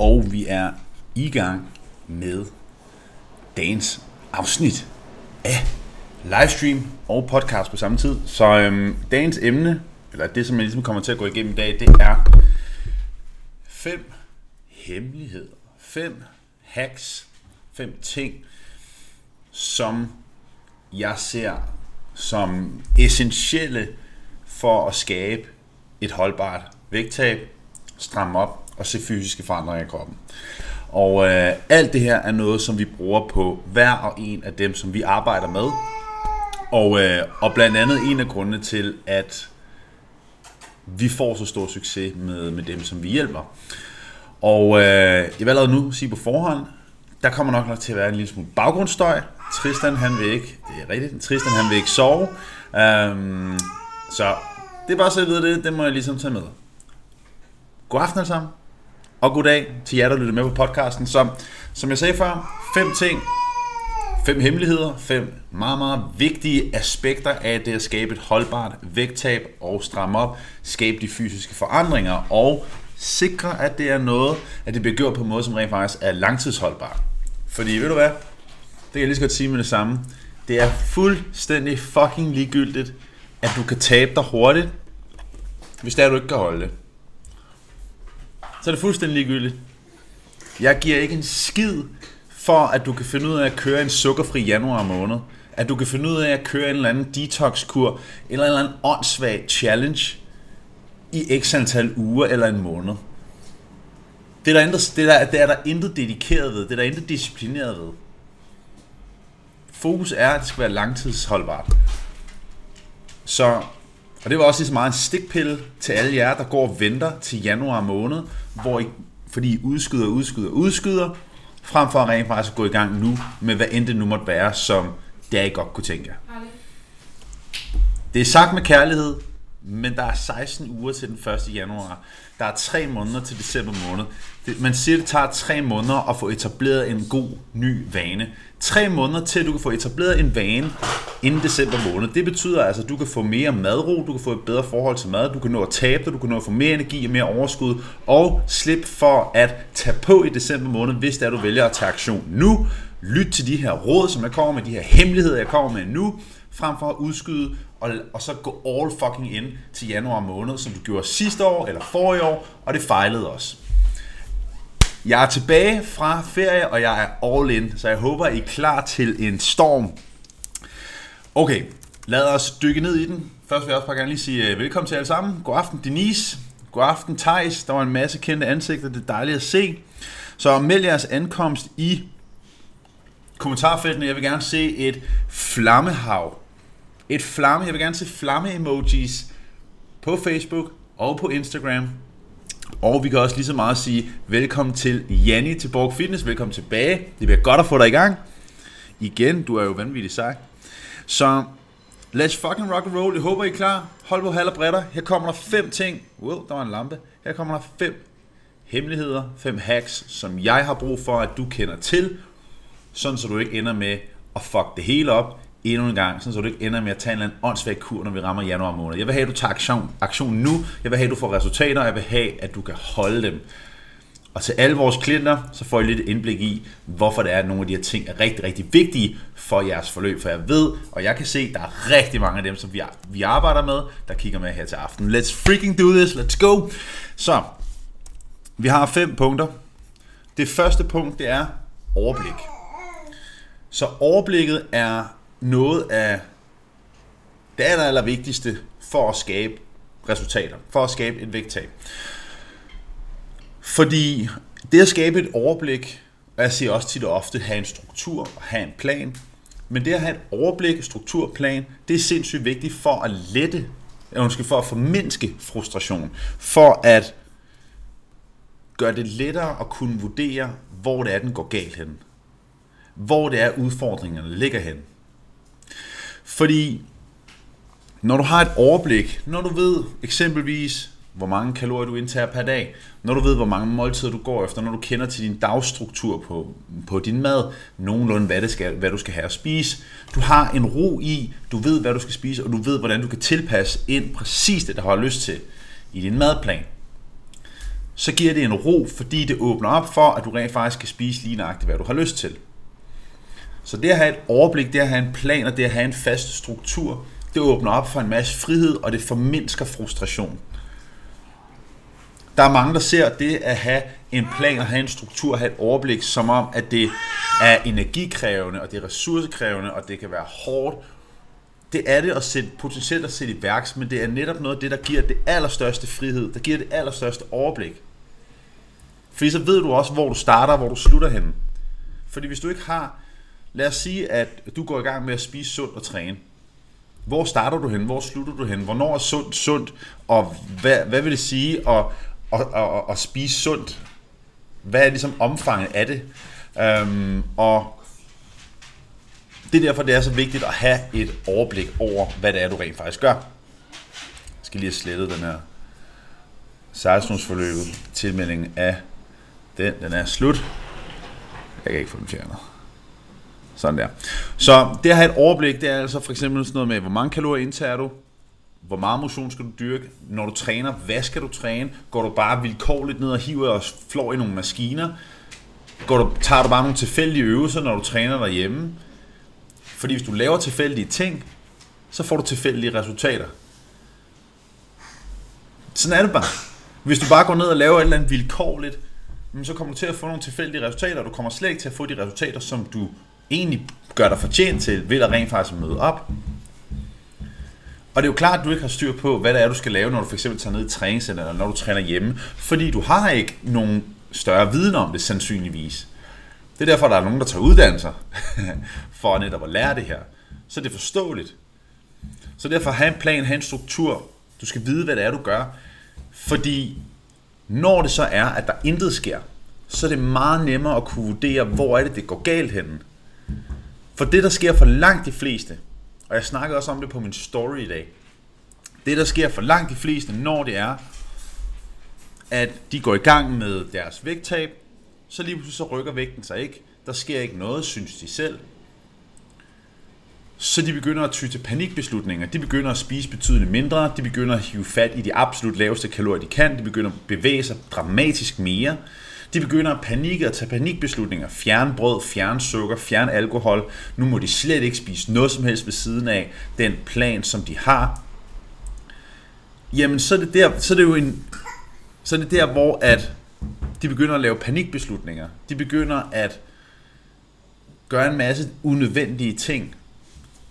Og vi er i gang med dagens afsnit af livestream og podcast på samme tid. Så øhm, dagens emne, eller det som jeg ligesom kommer til at gå igennem i dag, det er fem hemmeligheder, fem hacks, fem ting, som jeg ser som essentielle for at skabe et holdbart vægttab, stramme op og se fysiske forandringer i kroppen. Og øh, alt det her er noget, som vi bruger på hver og en af dem, som vi arbejder med. Og, øh, og blandt andet en af grundene til, at vi får så stor succes med, med dem, som vi hjælper. Og øh, jeg vil allerede nu sige på forhånd, der kommer nok, nok til at være en lille smule baggrundsstøj. Tristan han vil ikke, det er rigtigt, Tristan han vil ikke sove. Um, så det er bare så at ved det, det må jeg ligesom tage med. God aften alle sammen, og god dag til jer, der lytter med på podcasten. Så, som jeg sagde før, fem ting, fem hemmeligheder, fem meget, meget vigtige aspekter af det at skabe et holdbart vægttab og stramme op, skabe de fysiske forandringer og sikre, at det er noget, at det bliver gjort på en måde, som rent faktisk er langtidsholdbart. Fordi ved du hvad, det kan jeg lige så godt sige med det samme, det er fuldstændig fucking ligegyldigt, at du kan tabe dig hurtigt, hvis det er, du ikke kan holde det. Så er det fuldstændig ligegyldigt. Jeg giver ikke en skid for, at du kan finde ud af at køre en sukkerfri januar måned. At du kan finde ud af at køre en eller anden detox-kur, eller en eller anden åndssvag challenge i x antal uger eller en måned. Det er der, intet, det, der, det er der intet dedikeret ved. Det er der intet disciplineret ved. Fokus er, at det skal være langtidsholdbart. Så, og det var også lige så meget en stikpille til alle jer, der går og venter til januar måned, hvor I, fordi I udskyder, udskyder, udskyder, frem for at rent faktisk gå i gang nu med hvad end det nu måtte være, som det I godt kunne tænke jer. Det er sagt med kærlighed, men der er 16 uger til den 1. januar. Der er tre måneder til december måned. Det, man siger, det tager 3 måneder at få etableret en god ny vane. 3 måneder til, at du kan få etableret en vane inden december måned. Det betyder altså, at du kan få mere madro, du kan få et bedre forhold til mad, du kan nå at tabe dig, du kan nå at få mere energi og mere overskud, og slip for at tage på i december måned, hvis det er, du vælger at tage aktion nu. Lyt til de her råd, som jeg kommer med, de her hemmeligheder, jeg kommer med nu, frem for at udskyde og, og så gå all fucking ind til januar måned, som du gjorde sidste år eller forrige år, og det fejlede også. Jeg er tilbage fra ferie, og jeg er all in, så jeg håber, I er klar til en storm. Okay, lad os dykke ned i den. Først vil jeg også bare gerne lige sige øh, velkommen til alle sammen. God aften Denise. God aften Thijs. Der var en masse kendte ansigter, det er dejligt at se. Så meld jeres ankomst i kommentarfeltene. Jeg vil gerne se et flammehav et flamme. Jeg vil gerne se flamme-emojis på Facebook og på Instagram. Og vi kan også lige så meget sige velkommen til Janni til Borg Fitness. Velkommen tilbage. Det bliver godt at få dig i gang. Igen, du er jo vanvittig sej. Så let's fucking rock and roll. Jeg håber, I er klar. Hold på halv Bretter. Her kommer der fem ting. Wow, der var en lampe. Her kommer der fem hemmeligheder, fem hacks, som jeg har brug for, at du kender til, sådan så du ikke ender med at fuck det hele op endnu en gang, så du ikke ender med at tage en eller anden åndssvag kur, når vi rammer januar måned. Jeg vil have, at du tager aktion, aktion nu. Jeg vil have, at du får resultater, og jeg vil have, at du kan holde dem. Og til alle vores klienter, så får I lidt indblik i, hvorfor det er, at nogle af de her ting er rigtig, rigtig vigtige for jeres forløb. For jeg ved, og jeg kan se, at der er rigtig mange af dem, som vi, vi arbejder med, der kigger med her til aften. Let's freaking do this, let's go! Så, vi har fem punkter. Det første punkt, det er overblik. Så overblikket er noget af det aller, aller vigtigste for at skabe resultater, for at skabe et vægttab. Fordi det at skabe et overblik, og jeg siger også tit og ofte, have en struktur og have en plan, men det at have et overblik, struktur, plan, det er sindssygt vigtigt for at lette, undskyld, for at formindske frustration, for at gøre det lettere at kunne vurdere, hvor det er, den går galt hen. Hvor det er, udfordringerne ligger hen. Fordi når du har et overblik, når du ved eksempelvis, hvor mange kalorier du indtager per dag, når du ved, hvor mange måltider du går efter, når du kender til din dagstruktur på, på din mad, nogenlunde hvad, det skal, hvad du skal have at spise. Du har en ro i, du ved, hvad du skal spise, og du ved, hvordan du kan tilpasse ind præcis det, der har lyst til i din madplan. så giver det en ro, fordi det åbner op for, at du rent faktisk kan spise lige nøjagtigt, hvad du har lyst til. Så det at have et overblik, det at have en plan og det at have en fast struktur, det åbner op for en masse frihed, og det formindsker frustration. Der er mange, der ser det at have en plan og have en struktur, have et overblik, som om, at det er energikrævende, og det er ressourcekrævende, og det kan være hårdt. Det er det at sætte, potentielt at sætte i værks, men det er netop noget af det, der giver det allerstørste frihed, der giver det allerstørste overblik. Fordi så ved du også, hvor du starter og hvor du slutter henne. Fordi hvis du ikke har, lad os sige, at du går i gang med at spise sundt og træne. Hvor starter du hen? Hvor slutter du hen? Hvornår er sundt sundt? Og hvad, hvad vil det sige at, at, at, at spise sundt? Hvad er ligesom omfanget af det? Øhm, og det er derfor, det er så vigtigt at have et overblik over, hvad det er, du rent faktisk gør. Jeg skal lige have slettet den her 16 forløbet Tilmeldingen af den. Den er slut. Jeg kan ikke få den fjernet. Sådan der. Så det at have et overblik, det er altså for eksempel sådan noget med, hvor mange kalorier indtager du, hvor meget motion skal du dyrke, når du træner, hvad skal du træne, går du bare vilkårligt ned og hiver og flår i nogle maskiner, går du, tager du bare nogle tilfældige øvelser, når du træner derhjemme, fordi hvis du laver tilfældige ting, så får du tilfældige resultater. Sådan er det bare. Hvis du bare går ned og laver et eller andet vilkårligt, så kommer du til at få nogle tilfældige resultater, og du kommer slet ikke til at få de resultater, som du egentlig gør dig fortjent til, ved at rent faktisk møde op. Og det er jo klart, at du ikke har styr på, hvad det er, du skal lave, når du fx tager ned i træningscenter, eller når du træner hjemme, fordi du har ikke nogen større viden om det, sandsynligvis. Det er derfor, der er nogen, der tager uddannelser, for netop at lære det her. Så det er forståeligt. Så derfor have en plan, have en struktur. Du skal vide, hvad det er, du gør. Fordi når det så er, at der intet sker, så er det meget nemmere at kunne vurdere, hvor er det, det går galt henne. For det, der sker for langt de fleste, og jeg snakkede også om det på min story i dag, det, der sker for langt de fleste, når det er, at de går i gang med deres vægttab, så lige pludselig så rykker vægten sig ikke. Der sker ikke noget, synes de selv. Så de begynder at ty til panikbeslutninger. De begynder at spise betydeligt mindre. De begynder at hive fat i de absolut laveste kalorier, de kan. De begynder at bevæge sig dramatisk mere. De begynder at panikke og tage panikbeslutninger. Fjern brød, fjern sukker, fjern alkohol. Nu må de slet ikke spise noget som helst ved siden af den plan, som de har. Jamen, så er det, der, så er det jo en, så er det der, hvor at de begynder at lave panikbeslutninger. De begynder at gøre en masse unødvendige ting.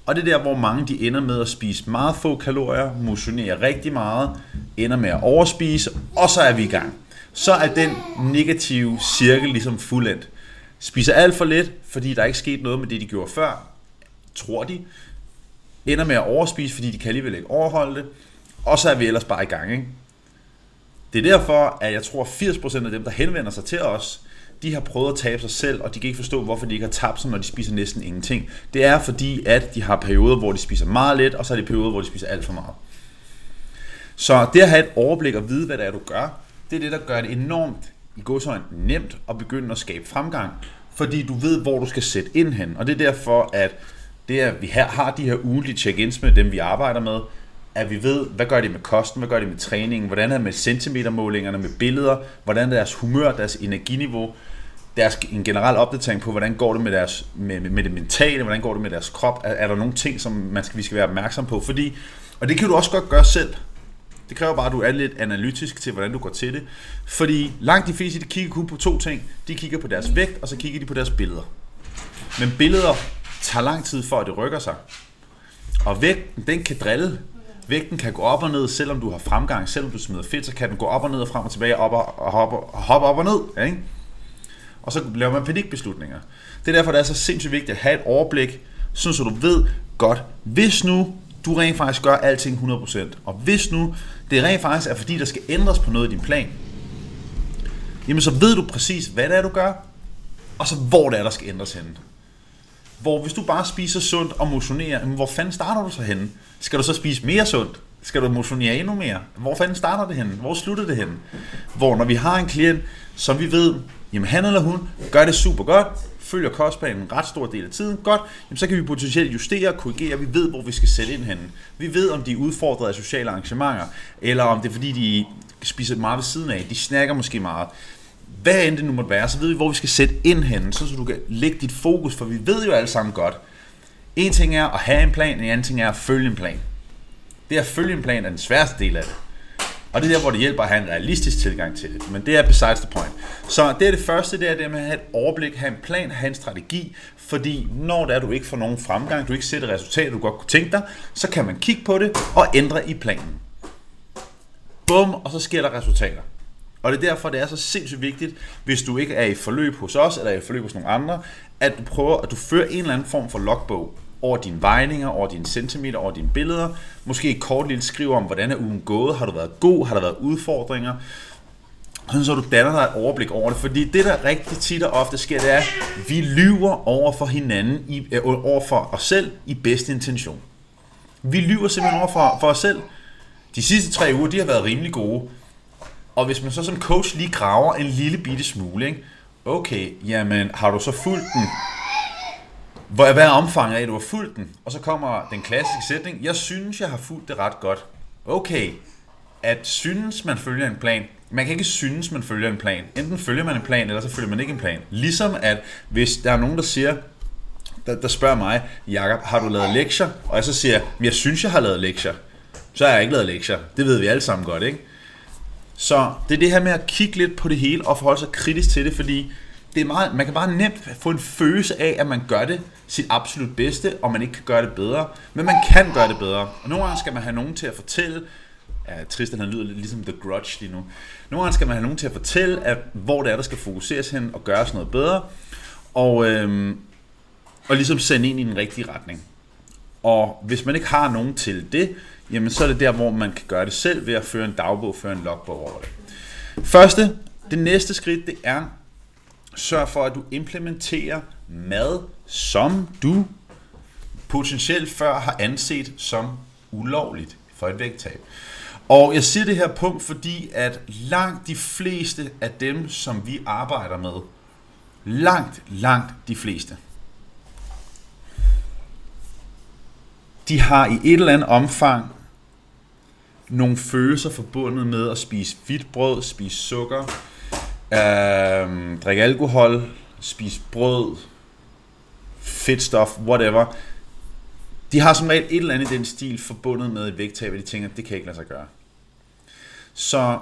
Og det er der, hvor mange de ender med at spise meget få kalorier, motionere rigtig meget, ender med at overspise, og så er vi i gang. Så er den negative cirkel ligesom fuldendt. Spiser alt for lidt, fordi der ikke sket noget med det, de gjorde før, tror de. Ender med at overspise, fordi de kan alligevel ikke overholde det. Og så er vi ellers bare i gang. Ikke? Det er derfor, at jeg tror, at 80% af dem, der henvender sig til os, de har prøvet at tabe sig selv, og de kan ikke forstå, hvorfor de ikke har tabt sig, når de spiser næsten ingenting. Det er fordi, at de har perioder, hvor de spiser meget lidt, og så er det perioder, hvor de spiser alt for meget. Så det at have et overblik og vide, hvad det er, du gør, det er det, der gør det enormt i godsøjne nemt at begynde at skabe fremgang, fordi du ved, hvor du skal sætte ind hen. Og det er derfor, at det, at vi her har de her ugentlige check-ins med dem, vi arbejder med, at vi ved, hvad gør de med kosten, hvad gør de med træningen, hvordan er det med centimetermålingerne, med billeder, hvordan er deres humør, deres energiniveau, deres, en generel opdatering på, hvordan går det med, deres, med, med det mentale, hvordan går det med deres krop, er, er der nogle ting, som man skal, vi skal være opmærksom på, fordi, og det kan du også godt gøre selv, det kræver bare, at du er lidt analytisk til, hvordan du går til det. Fordi langt de fleste, de kigger kun på to ting. De kigger på deres vægt, og så kigger de på deres billeder. Men billeder tager lang tid for, at det rykker sig. Og vægten, den kan drille. Vægten kan gå op og ned, selvom du har fremgang, selvom du smider fedt, så kan den gå op og ned og frem og tilbage, op og, og hoppe, og hoppe op og ned. Ikke? Og så laver man panikbeslutninger. Det er derfor, det er så sindssygt vigtigt at have et overblik, sådan så du ved godt, hvis nu du rent faktisk gør alting 100%, og hvis nu det rent faktisk er fordi, der skal ændres på noget i din plan, jamen så ved du præcis, hvad det er, du gør, og så hvor det er, der skal ændres henne. Hvor hvis du bare spiser sundt og motionerer, hvor fanden starter du så henne? Skal du så spise mere sundt? Skal du motionere endnu mere? Hvor fanden starter det henne? Hvor slutter det henne? Hvor når vi har en klient, som vi ved, jamen han eller hun gør det super godt, følger kostplanen en ret stor del af tiden, godt, jamen så kan vi potentielt justere og korrigere, vi ved, hvor vi skal sætte ind henne. Vi ved, om de er udfordret af sociale arrangementer, eller om det er fordi, de spiser meget ved siden af, de snakker måske meget. Hvad end det nu måtte være, så ved vi, hvor vi skal sætte ind henne, så du kan lægge dit fokus, for vi ved jo alle sammen godt, en ting er at have en plan, en anden ting er at følge en plan. Det at følge en plan er den sværeste del af det. Og det er der, hvor det hjælper at have en realistisk tilgang til det. Men det er besides the point. Så det er det første, det er det med at have et overblik, have en plan, have en strategi. Fordi når det er, du ikke får nogen fremgang, du ikke ser det resultat, du godt kunne tænke dig, så kan man kigge på det og ændre i planen. Bum, og så sker der resultater. Og det er derfor, det er så sindssygt vigtigt, hvis du ikke er i forløb hos os, eller i forløb hos nogle andre, at du prøver, at du fører en eller anden form for logbog over dine vejninger, over dine centimeter, over dine billeder. Måske et kort lille skriv om, hvordan er ugen gået, har du været god, har der været udfordringer, sådan så du danner dig et overblik over det. Fordi det, der rigtig tit og ofte sker, det er, at vi lyver over for hinanden, i, øh, over for os selv, i bedste intention. Vi lyver simpelthen over for, for os selv. De sidste tre uger, de har været rimelig gode. Og hvis man så som coach lige graver en lille bitte smule, ikke? okay, jamen har du så fulgt den? Hvad er omfanget af, at du har fulgt den? Og så kommer den klassiske sætning, jeg synes, jeg har fulgt det ret godt. Okay, at synes, man følger en plan, man kan ikke synes, man følger en plan. Enten følger man en plan, eller så følger man ikke en plan. Ligesom at, hvis der er nogen, der siger, der, der spørger mig, Jakob, har du lavet lektier? Og jeg så siger, jeg synes, jeg har lavet lektier. Så har jeg ikke lavet lektier. Det ved vi alle sammen godt, ikke? Så det er det her med at kigge lidt på det hele og forholde sig kritisk til det, fordi det er meget, man kan bare nemt få en følelse af, at man gør det sit absolut bedste, og man ikke kan gøre det bedre. Men man kan gøre det bedre. Og nogle gange skal man have nogen til at fortælle, ja, Tristan han lyder lidt ligesom The Grudge lige nu. Nogle gange skal man have nogen til at fortælle, at hvor det er, der skal fokuseres hen og gøres noget bedre. Og, øhm, og ligesom sende ind i den rigtige retning. Og hvis man ikke har nogen til det, jamen så er det der, hvor man kan gøre det selv ved at føre en dagbog, føre en logbog over det. Første, det næste skridt, det er, sørg for, at du implementerer mad, som du potentielt før har anset som ulovligt for et vægttab. Og jeg siger det her punkt, fordi at langt de fleste af dem, som vi arbejder med, langt, langt de fleste, de har i et eller andet omfang nogle følelser forbundet med at spise hvidt brød, spise sukker, øh, drikke alkohol, spise brød, fedt stof, whatever. De har som regel et eller andet i den stil forbundet med et vægttab, og de tænker, at det kan ikke lade sig gøre. Så,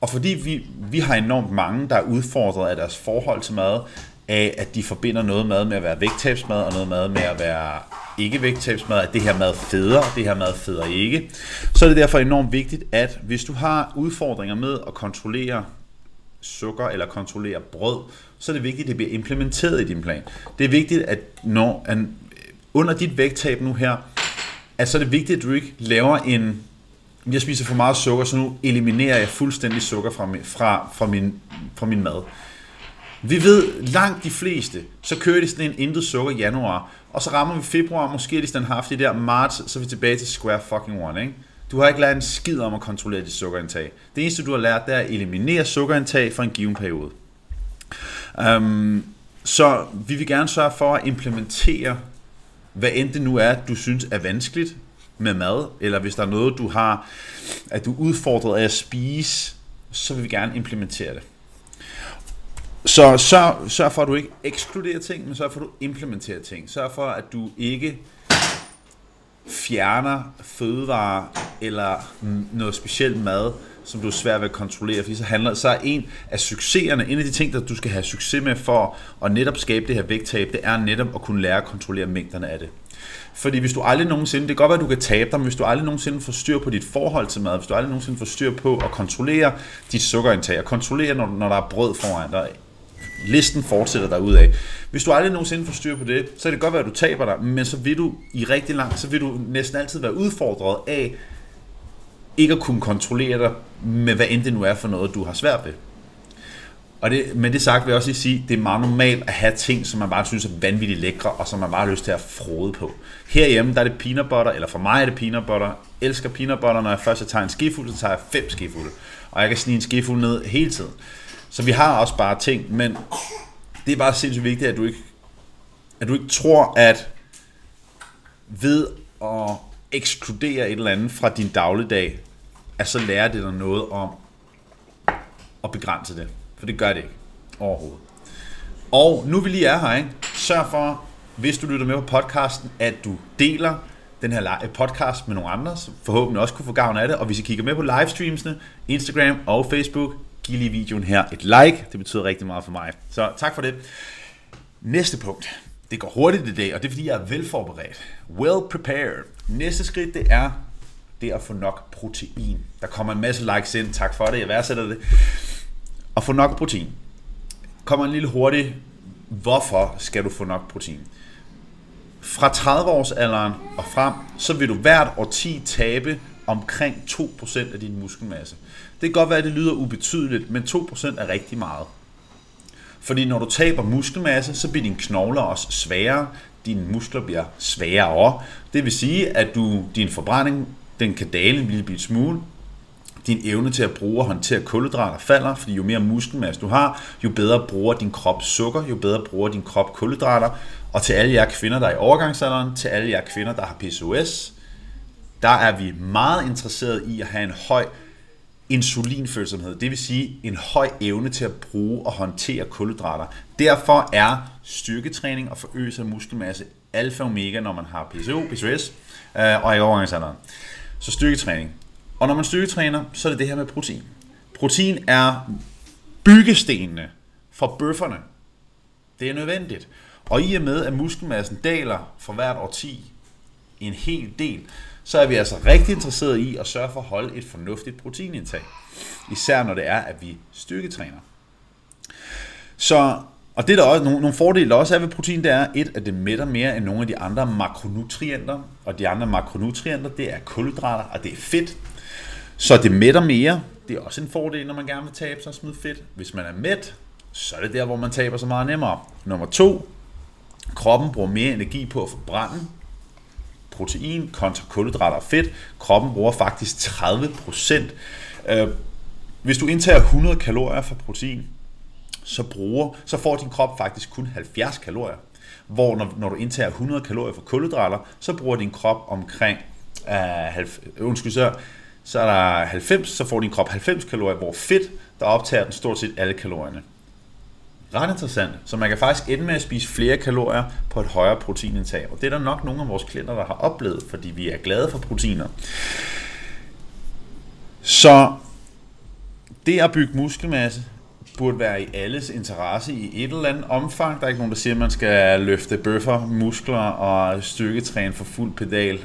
og fordi vi, vi har enormt mange, der er udfordret af deres forhold til mad, af at de forbinder noget mad med at være vægttabsmad, og noget mad med at være ikke vægttabsmad, at det her mad federe, det her mad federe ikke. Så er det derfor enormt vigtigt, at hvis du har udfordringer med at kontrollere sukker eller kontrollere brød, så er det vigtigt, at det bliver implementeret i din plan. Det er vigtigt, at når at under dit vægttab nu her, at så er det vigtigt, at du ikke laver en jeg spiser for meget sukker, så nu eliminerer jeg fuldstændig sukker fra min, fra, fra min, fra min mad. Vi ved, langt de fleste, så kører de sådan en intet sukker i januar, og så rammer vi februar, måske er de sådan haft der marts, så er vi tilbage til square fucking one, ikke? Du har ikke lært en skid om at kontrollere dit sukkerindtag. Det eneste, du har lært, det er at eliminere sukkerindtag for en given periode. Um, så vi vil gerne sørge for at implementere, hvad end det nu er, du synes er vanskeligt med mad, eller hvis der er noget, du har, at du er udfordret af at spise, så vil vi gerne implementere det. Så sørg, sørg for, at du ikke ekskluderer ting, men sørg for, at du implementerer ting. Sørg for, at du ikke fjerner fødevarer eller noget specielt mad, som du er svært ved at kontrollere, fordi så handler så er en af succeserne, en af de ting, der du skal have succes med for at netop skabe det her vægttab, det er netop at kunne lære at kontrollere mængderne af det. Fordi hvis du aldrig nogensinde, det kan godt være, at du kan tabe dig, men hvis du aldrig nogensinde får styr på dit forhold til mad, hvis du aldrig nogensinde får styr på at kontrollere dit sukkerindtag, og kontrollere, når, når der er brød foran dig, listen fortsætter dig ud af. Hvis du aldrig nogensinde får styr på det, så kan det godt være, at du taber dig, men så vil du i rigtig lang, så vil du næsten altid være udfordret af ikke at kunne kontrollere dig med hvad end det nu er for noget, du har svært ved. Og det, med det sagt vil jeg også lige sige, det er meget normalt at have ting, som man bare synes er vanvittigt lækre, og som man bare har lyst til at frode på. Herhjemme, der er det peanut butter, eller for mig er det peanut butter. Jeg elsker peanut butter, når jeg først tager en skefuld, så tager jeg fem skefulde. Og jeg kan snige en skefuld ned hele tiden. Så vi har også bare ting, men det er bare sindssygt vigtigt, at du ikke at du ikke tror, at ved at ekskludere et eller andet fra din dagligdag, at så lærer det dig noget om at begrænse det. For det gør det ikke overhovedet. Og nu vi lige er her, ikke? sørg for, hvis du lytter med på podcasten, at du deler den her podcast med nogle andre, som forhåbentlig også kunne få gavn af det. Og hvis I kigger med på livestreamsene, Instagram og Facebook, giv lige videoen her et like. Det betyder rigtig meget for mig. Så tak for det. Næste punkt. Det går hurtigt i dag, og det er fordi, jeg er velforberedt. Well prepared. Næste skridt, det er det at få nok protein. Der kommer en masse likes ind. Tak for det. Jeg værdsætter det. At få nok protein. Kommer en lille hurtig. Hvorfor skal du få nok protein? Fra 30-årsalderen og frem, så vil du hvert årti tabe omkring 2% af din muskelmasse. Det kan godt være, at det lyder ubetydeligt, men 2% er rigtig meget. Fordi når du taber muskelmasse, så bliver dine knogler også sværere, dine muskler bliver sværere. Det vil sige, at du, din forbrænding den kan dale en lille smule. Din evne til at bruge og håndtere kulhydrater falder, fordi jo mere muskelmasse du har, jo bedre bruger din krop sukker, jo bedre bruger din krop kulhydrater. Og til alle jer kvinder, der er i overgangsalderen, til alle jer kvinder, der har PCOS, der er vi meget interesseret i at have en høj insulinfølsomhed, det vil sige en høj evne til at bruge og håndtere kulhydrater. Derfor er styrketræning og forøgelse af muskelmasse alfa og omega, når man har PCO, PCOS øh, og i overgangsalderen. Så styrketræning. Og når man styrketræner, så er det det her med protein. Protein er byggestenene for bøfferne. Det er nødvendigt. Og i og med, at muskelmassen daler for hvert årti en hel del, så er vi altså rigtig interesseret i at sørge for at holde et fornuftigt proteinindtag. Især når det er, at vi styrketræner. Så, og det der også, nogle, nogle fordele, der også er ved protein, det er et, at det mætter mere end nogle af de andre makronutrienter. Og de andre makronutrienter, det er kulhydrater, og det er fedt. Så det mætter mere. Det er også en fordel, når man gerne vil tabe sig og smide fedt. Hvis man er mæt, så er det der, hvor man taber sig meget nemmere. Nummer to, kroppen bruger mere energi på at forbrænde protein kontra kulhydrater og fedt. Kroppen bruger faktisk 30 procent. Øh, hvis du indtager 100 kalorier fra protein, så, bruger, så får din krop faktisk kun 70 kalorier. Hvor når, når du indtager 100 kalorier fra kulhydrater, så bruger din krop omkring uh, undskyld, så, så er der 90, så får din krop 90 kalorier, hvor fedt, der optager den stort set alle kalorierne ret interessant. Så man kan faktisk ende med at spise flere kalorier på et højere proteinindtag. Og det er der nok nogle af vores klienter, der har oplevet, fordi vi er glade for proteiner. Så det at bygge muskelmasse burde være i alles interesse i et eller andet omfang. Der er ikke nogen, der siger, at man skal løfte bøffer, muskler og styrketræne for fuld pedal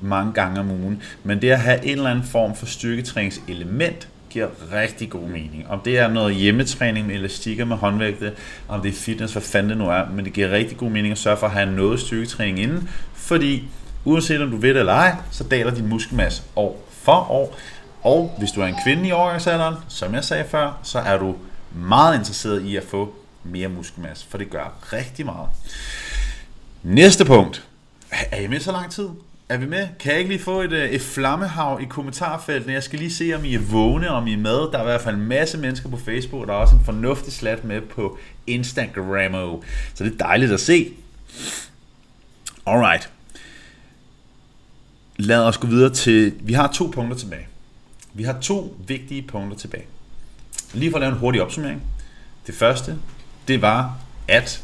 mange gange om ugen. Men det at have en eller anden form for styrketræningselement giver rigtig god mening. Om det er noget hjemmetræning med elastikker med håndvægte, om det er fitness, hvad fanden det nu er, men det giver rigtig god mening at sørge for at have noget styrketræning inden, fordi uanset om du ved det eller ej, så daler din muskelmasse år for år. Og hvis du er en kvinde i overgangsalderen, som jeg sagde før, så er du meget interesseret i at få mere muskelmasse, for det gør rigtig meget. Næste punkt. Er I med så lang tid? Er vi med? Kan jeg ikke lige få et, øh, et flammehav i kommentarfeltene? Jeg skal lige se, om I er vågne, om I er med. Der er i hvert fald en masse mennesker på Facebook, og der er også en fornuftig slat med på Instagram. Så det er dejligt at se. Alright. Lad os gå videre til... Vi har to punkter tilbage. Vi har to vigtige punkter tilbage. Lige for at lave en hurtig opsummering. Det første, det var, at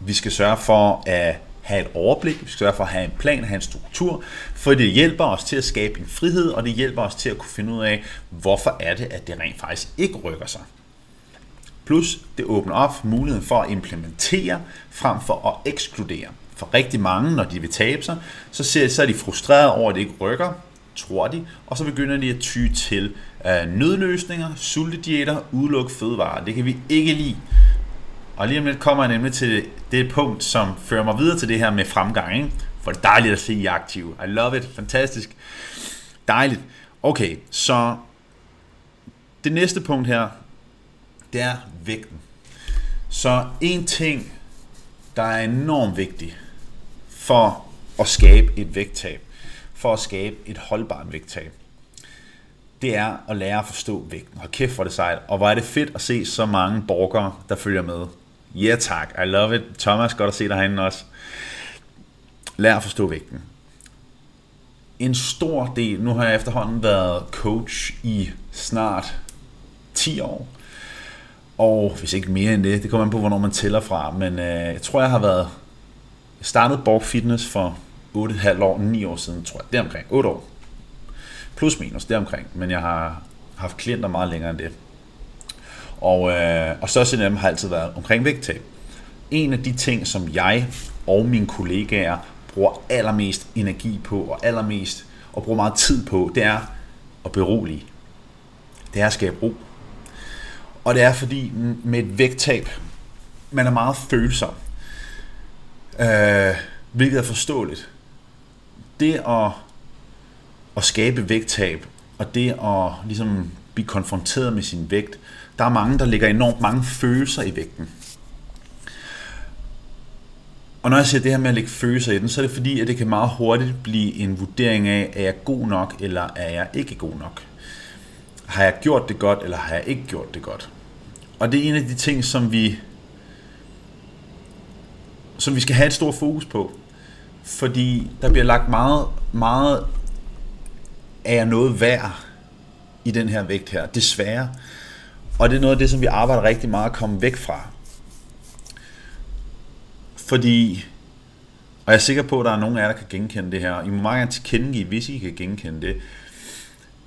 vi skal sørge for at have et overblik, vi skal sørge for at have en plan, have en struktur, for det hjælper os til at skabe en frihed, og det hjælper os til at kunne finde ud af, hvorfor er det, at det rent faktisk ikke rykker sig. Plus, det åbner op for muligheden for at implementere, frem for at ekskludere. For rigtig mange, når de vil tabe sig, så, ser, så er de frustrerede over, at det ikke rykker, tror de, og så begynder de at ty til øh, nødløsninger, sultedieter, udelukke fødevarer. Det kan vi ikke lide. Og lige om lidt kommer jeg nemlig til det punkt, som fører mig videre til det her med fremgang. Ikke? For det er dejligt at se I aktive. I love it. Fantastisk. Dejligt. Okay, så det næste punkt her, det er vægten. Så en ting, der er enormt vigtig for at skabe et vægttab, for at skabe et holdbart vægttab, det er at lære at forstå vægten. Og kæft for det sejt. Og hvor er det fedt at se så mange borgere, der følger med Ja yeah, tak, I love it. Thomas, godt at se dig herinde også. Lær at forstå vægten. En stor del, nu har jeg efterhånden været coach i snart 10 år. Og hvis ikke mere end det, det kommer an på, hvornår man tæller fra. Men øh, jeg tror, jeg har været jeg startede Borg Fitness for 8,5 år, 9 år siden, tror jeg. Det omkring 8 år. Plus minus, det omkring. Men jeg har haft klienter meget længere end det. Og, øh, og størstedelen af dem har altid været omkring vægttab. En af de ting, som jeg og mine kollegaer bruger allermest energi på, og allermest og bruger meget tid på, det er at berolige. Det er at skabe ro. Og det er fordi med et vægttab, man er meget følsom. Øh, hvilket er forståeligt. Det at, at skabe vægttab, og det at ligesom blive konfronteret med sin vægt, der er mange, der lægger enormt mange følelser i vægten. Og når jeg siger det her med at lægge følelser i den, så er det fordi, at det kan meget hurtigt blive en vurdering af, er jeg god nok, eller er jeg ikke god nok? Har jeg gjort det godt, eller har jeg ikke gjort det godt? Og det er en af de ting, som vi, som vi skal have et stort fokus på. Fordi der bliver lagt meget, meget af noget værd i den her vægt her, desværre. Og det er noget af det, som vi arbejder rigtig meget at komme væk fra. Fordi, og jeg er sikker på, at der er nogen af jer, der kan genkende det her. I må meget gerne tilkendegive, hvis I kan genkende det.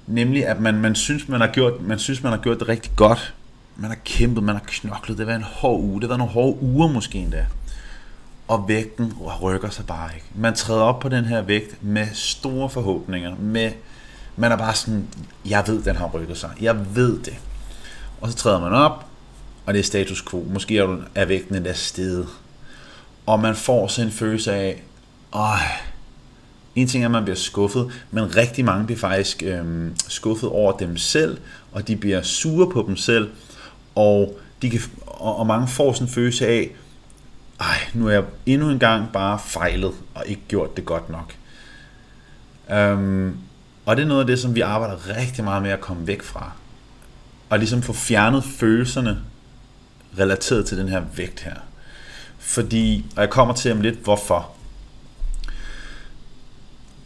Nemlig, at man, man, synes, man, har gjort, man synes, man har gjort det rigtig godt. Man har kæmpet, man har knoklet. Det har været en hård uge. Det har været nogle hårde uger måske endda. Og vægten rykker sig bare ikke. Man træder op på den her vægt med store forhåbninger. Med, man er bare sådan, jeg ved, den har rykket sig. Jeg ved det. Og så træder man op, og det er status quo. Måske er vægten endda stedet og man får sådan en følelse af, åh, en ting er, at man bliver skuffet, men rigtig mange bliver faktisk øh, skuffet over dem selv, og de bliver sure på dem selv, og, de kan, og, og mange får sådan en følelse af, ej, nu er jeg endnu en gang bare fejlet, og ikke gjort det godt nok. Øhm, og det er noget af det, som vi arbejder rigtig meget med at komme væk fra. Og ligesom få fjernet følelserne relateret til den her vægt her. Fordi, og jeg kommer til om lidt, hvorfor.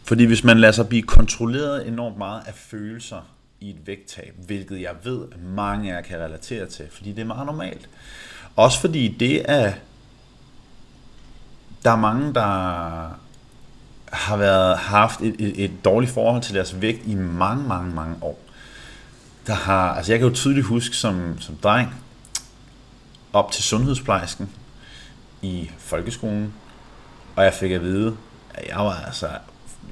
Fordi hvis man lader sig blive kontrolleret enormt meget af følelser i et vægttab, hvilket jeg ved, at mange af jer kan relatere til, fordi det er meget normalt. Også fordi det er, der er mange, der har været haft et, et, et dårligt forhold til deres vægt i mange, mange, mange år. Der har, altså jeg kan jo tydeligt huske som, som dreng, op til sundhedsplejersken, i folkeskolen, og jeg fik at vide, at jeg var altså,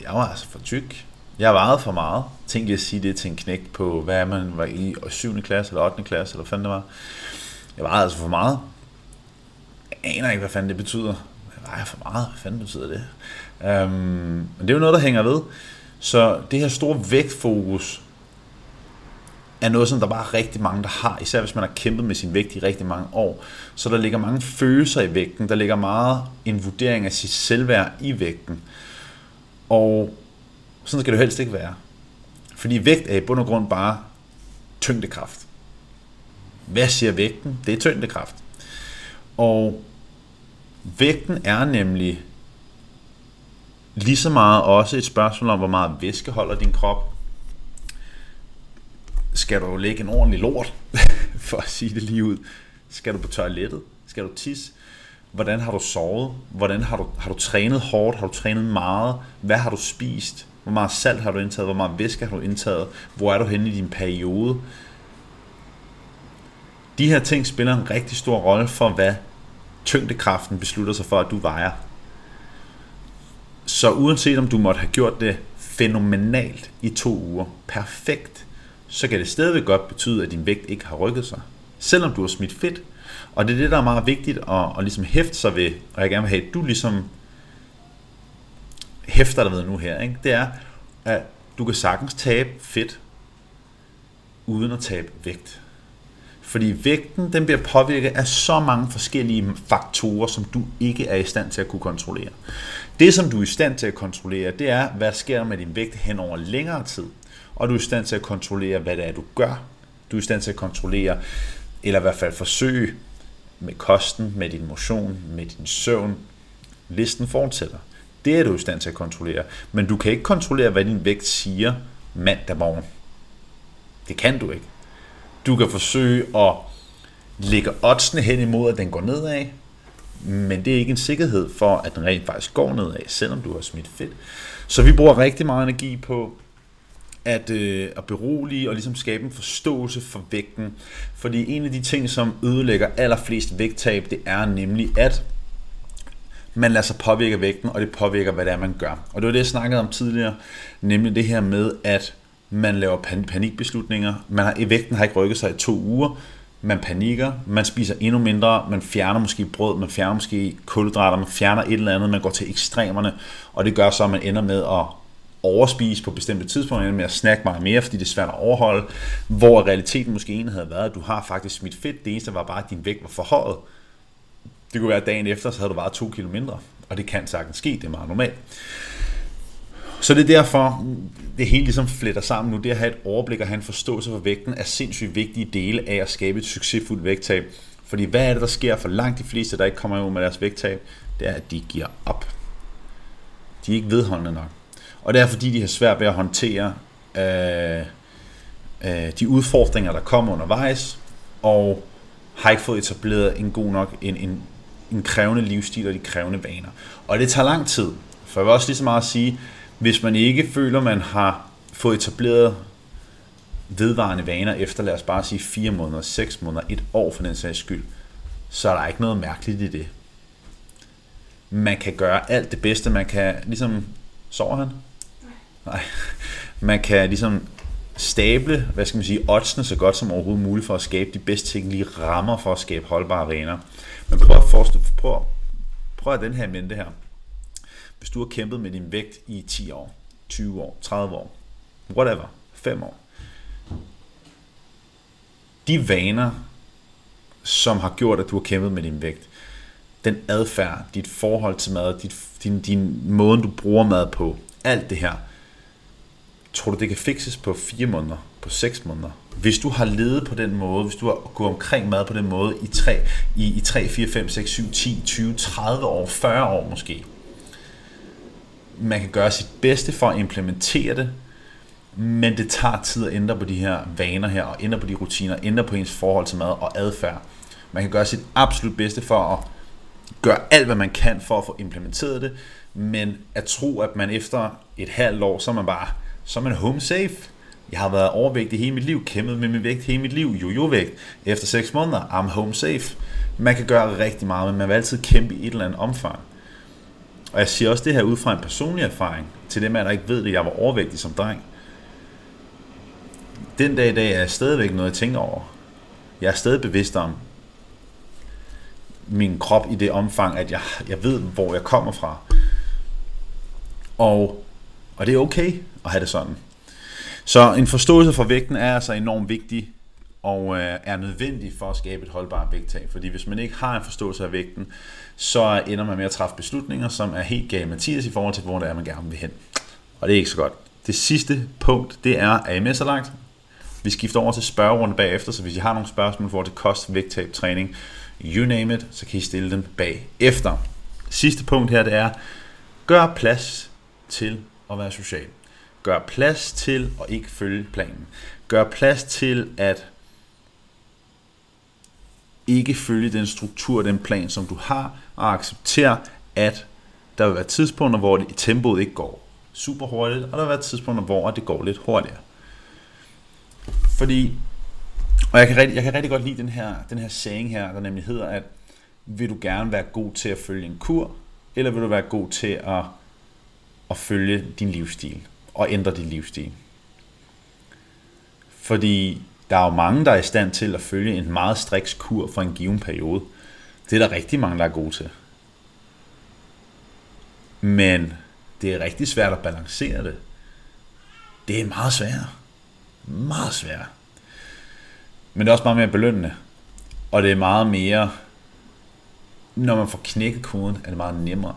jeg var altså for tyk. Jeg vejede for meget. Tænk at sige det til en knæk på, hvad man var i 7. klasse eller 8. klasse, eller hvad fanden det var. Jeg vejede altså for meget. Jeg aner ikke, hvad fanden det betyder. Jeg vejer for meget. Hvad fanden betyder det? Øhm, men det er jo noget, der hænger ved. Så det her store vægtfokus, er noget, som der bare er rigtig mange, der har, især hvis man har kæmpet med sin vægt i rigtig mange år. Så der ligger mange følelser i vægten, der ligger meget en vurdering af sit selvværd i vægten. Og sådan skal det helst ikke være. Fordi vægt er i bund og grund bare tyngdekraft. Hvad siger vægten? Det er tyngdekraft. Og vægten er nemlig lige så meget også et spørgsmål om, hvor meget væske holder din krop, skal du lægge en ordentlig lort, for at sige det lige ud. Skal du på toilettet? Skal du tisse? Hvordan har du sovet? Hvordan har du, har du trænet hårdt? Har du trænet meget? Hvad har du spist? Hvor meget salt har du indtaget? Hvor meget væske har du indtaget? Hvor er du henne i din periode? De her ting spiller en rigtig stor rolle for, hvad tyngdekraften beslutter sig for, at du vejer. Så uanset om du måtte have gjort det fænomenalt i to uger, perfekt, så kan det stadigvæk godt betyde, at din vægt ikke har rykket sig. Selvom du har smidt fedt. Og det er det, der er meget vigtigt at, at ligesom hæfte sig ved, og jeg gerne vil have, at du ligesom hæfter dig ved nu her, ikke? det er, at du kan sagtens tabe fedt, uden at tabe vægt. Fordi vægten den bliver påvirket af så mange forskellige faktorer, som du ikke er i stand til at kunne kontrollere. Det, som du er i stand til at kontrollere, det er, hvad sker der med din vægt hen over længere tid og du er i stand til at kontrollere, hvad det er, du gør. Du er i stand til at kontrollere, eller i hvert fald forsøge med kosten, med din motion, med din søvn. Listen fortsætter. Det er du i stand til at kontrollere. Men du kan ikke kontrollere, hvad din vægt siger mandag morgen. Det kan du ikke. Du kan forsøge at lægge oddsene hen imod, at den går nedad, men det er ikke en sikkerhed for, at den rent faktisk går nedad, selvom du har smidt fedt. Så vi bruger rigtig meget energi på at, øh, at berolige og ligesom skabe en forståelse for vægten. Fordi en af de ting, som ødelægger allerflest vægttab, det er nemlig, at man lader sig påvirke af vægten, og det påvirker, hvad det er, man gør. Og det var det, jeg snakkede om tidligere, nemlig det her med, at man laver pan- panikbeslutninger. Man har, vægten har ikke rykket sig i to uger, man panikker, man spiser endnu mindre, man fjerner måske brød, man fjerner måske kulhydrater, man fjerner et eller andet, man går til ekstremerne, og det gør så, at man ender med at overspise på bestemte tidspunkter, med at snakke meget mere, fordi det er svært at overholde, hvor realiteten måske en havde været, at du har faktisk smidt fedt, det eneste var bare, at din vægt var forhøjet. Det kunne være, at dagen efter, så havde du bare to kilo mindre, og det kan sagtens ske, det er meget normalt. Så det er derfor, det hele ligesom fletter sammen nu. Det at have et overblik og have en forståelse for vægten er sindssygt vigtige dele af at skabe et succesfuldt vægttab. Fordi hvad er det, der sker for langt de fleste, der ikke kommer ud med deres vægttab? Det er, at de giver op. De er ikke vedholdende nok. Og det er fordi, de har svært ved at håndtere øh, øh, de udfordringer, der kommer undervejs, og har ikke fået etableret en god nok, en, en, en krævende livsstil og de krævende vaner. Og det tager lang tid. For jeg vil også lige så meget at sige, hvis man ikke føler, man har fået etableret vedvarende vaner efter, lad os bare sige 4 måneder, 6 måneder, et år for den sags skyld, så er der ikke noget mærkeligt i det. Man kan gøre alt det bedste, man kan ligesom, sover han? Nej. Man kan ligesom stable, hvad skal man sige, oddsene så godt som overhovedet muligt for at skabe de bedst tænkelige rammer for at skabe holdbare vaner. Men prøv at forestille, prøv, prøv at den her mente her. Hvis du har kæmpet med din vægt i 10 år, 20 år, 30 år, whatever, 5 år. De vaner, som har gjort, at du har kæmpet med din vægt, den adfærd, dit forhold til mad, dit, din, din måde, du bruger mad på, alt det her, tror du, det kan fikses på 4 måneder, på 6 måneder? Hvis du har levet på den måde, hvis du har gået omkring mad på den måde i 3, i, i 3 4, 5, 6, 7, 10, 20, 30 år, 40 år måske, man kan gøre sit bedste for at implementere det, men det tager tid at ændre på de her vaner her, og ændre på de rutiner, ændre på ens forhold til mad og adfærd. Man kan gøre sit absolut bedste for at gøre alt, hvad man kan for at få implementeret det, men at tro, at man efter et halvt år, så er man bare, så er man home safe. Jeg har været overvægtig hele mit liv, kæmpet med min vægt hele mit liv, jojo-vægt. Efter 6 måneder, I'm home safe. Man kan gøre rigtig meget, men man vil altid kæmpe i et eller andet omfang. Og jeg siger også det her ud fra en personlig erfaring, til dem, der ikke ved det, jeg var overvægtig som dreng. Den dag i dag er jeg stadigvæk noget, jeg tænker over. Jeg er stadig bevidst om min krop i det omfang, at jeg, jeg ved, hvor jeg kommer fra. Og, og det er okay at have det sådan. Så en forståelse for vægten er altså enormt vigtig, og øh, er nødvendig for at skabe et holdbart vægttab. Fordi hvis man ikke har en forståelse af vægten, så ender man med at træffe beslutninger, som er helt gale Mathias i forhold til, hvor det er, man gerne vil hen. Og det er ikke så godt. Det sidste punkt, det er, er I med så langt? Vi skifter over til spørgerunde bagefter, så hvis I har nogle spørgsmål for til kost, vægttab, træning, you name it, så kan I stille dem bagefter. Sidste punkt her, det er, gør plads til at være social. Gør plads til at ikke følge planen. Gør plads til at ikke følge den struktur, den plan, som du har, og acceptere, at der vil være tidspunkter, hvor det, tempoet ikke går super hurtigt, og der vil være tidspunkter, hvor det går lidt hurtigere. Fordi, og jeg kan rigtig, jeg kan rigtig godt lide den her, den her saying her, der nemlig hedder, at vil du gerne være god til at følge en kur, eller vil du være god til at, at følge din livsstil, og ændre din livsstil? Fordi der er jo mange, der er i stand til at følge en meget striks kur for en given periode. Det er der rigtig mange, der er gode til. Men det er rigtig svært at balancere det. Det er meget svært. Meget svært. Men det er også meget mere belønnende. Og det er meget mere, når man får knækket koden, er det meget nemmere.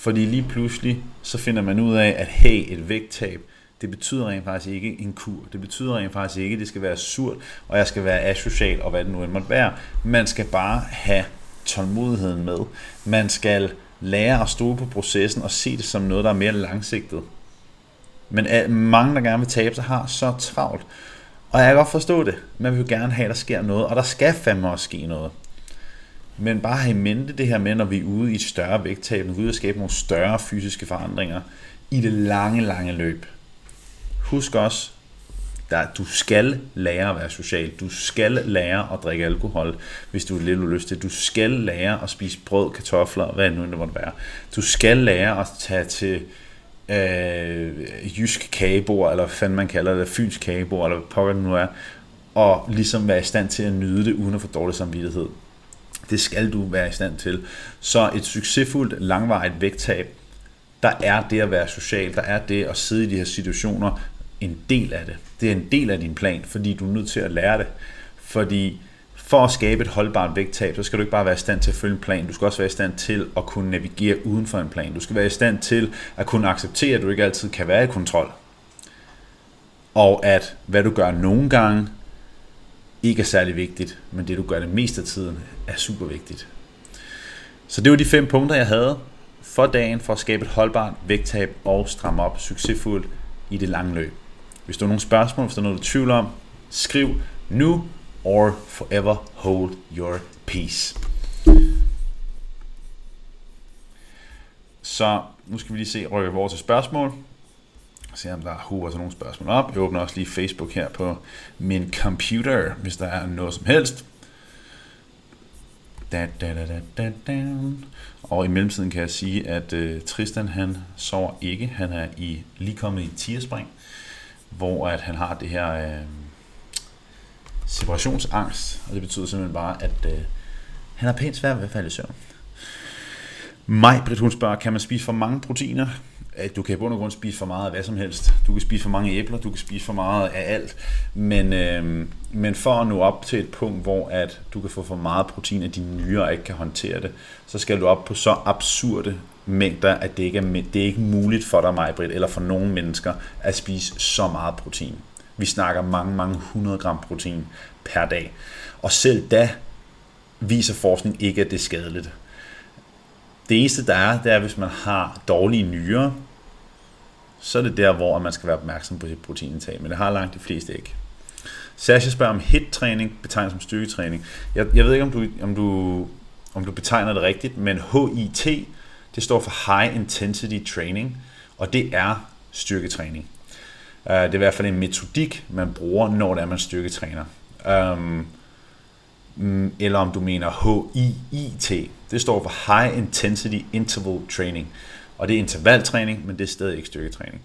Fordi lige pludselig, så finder man ud af, at hey, et vægttab, det betyder rent faktisk ikke en kur. Det betyder rent faktisk ikke, at det skal være surt, og jeg skal være asocial, og hvad det nu end måtte være. Man skal bare have tålmodigheden med. Man skal lære at stole på processen og se det som noget, der er mere langsigtet. Men mange, der gerne vil tabe sig, har så travlt. Og jeg kan godt forstå det. Man vil jo gerne have, at der sker noget, og der skal fandme også ske noget. Men bare have i mente det her med, når vi er ude i et større vægttab, når vi er ude at skabe nogle større fysiske forandringer i det lange, lange løb. Husk også, der, du skal lære at være social. Du skal lære at drikke alkohol, hvis du er lidt lyst til. Du skal lære at spise brød, kartofler, hvad nu det måtte være. Du skal lære at tage til øh, jysk kagebord, eller hvad fanden man kalder det, fynsk kagebord, eller hvad pokker det nu er, og ligesom være i stand til at nyde det, uden at få dårlig samvittighed. Det skal du være i stand til. Så et succesfuldt, langvarigt vægttab, der er det at være social, der er det at sidde i de her situationer, en del af det. Det er en del af din plan, fordi du er nødt til at lære det. Fordi for at skabe et holdbart vægttab, så skal du ikke bare være i stand til at følge en plan, du skal også være i stand til at kunne navigere uden for en plan. Du skal være i stand til at kunne acceptere, at du ikke altid kan være i kontrol. Og at hvad du gør nogle gange, ikke er særlig vigtigt, men det du gør det meste af tiden, er super vigtigt. Så det var de fem punkter, jeg havde for dagen for at skabe et holdbart vægttab og stramme op succesfuldt i det lange løb. Hvis du har nogle spørgsmål, hvis der er noget, du tvivl om, skriv nu or forever hold your peace. Så nu skal vi lige se, rykke over til spørgsmål. Se om der hover sådan nogle spørgsmål op. Jeg åbner også lige Facebook her på min computer, hvis der er noget som helst. Da, da, da, da, da, da. Og i mellemtiden kan jeg sige, at uh, Tristan han sover ikke. Han er i, lige kommet i tierspring, hvor at han har det her uh, separationsangst. Og det betyder simpelthen bare, at uh, han har pænt svært ved at falde i søvn. Maj, Britt, hun spørger, kan man spise for mange proteiner? At du kan i bund og grund spise for meget af hvad som helst. Du kan spise for mange æbler, du kan spise for meget af alt. Men, øh, men for at nå op til et punkt, hvor at du kan få for meget protein, at dine nyrer ikke kan håndtere det, så skal du op på så absurde mængder, at det ikke er, det er ikke muligt for dig, Majbrit, eller for nogen mennesker, at spise så meget protein. Vi snakker mange, mange 100 gram protein per dag. Og selv da viser forskning ikke, at det er skadeligt. Det eneste, der er, det er, hvis man har dårlige nyrer, så er det der, hvor man skal være opmærksom på sit proteinindtag, men det har langt de fleste ikke. Sasha spørger om HIT-træning betegnet som styrketræning. Jeg, jeg ved ikke, om du, om, du, om du betegner det rigtigt, men HIT, det står for High Intensity Training, og det er styrketræning. Uh, det er i hvert fald en metodik, man bruger, når det er, man styrketræner. Um, eller om du mener HIIT, det står for High Intensity Interval Training. Og det er intervaltræning, men det er stadig ikke styrketræning.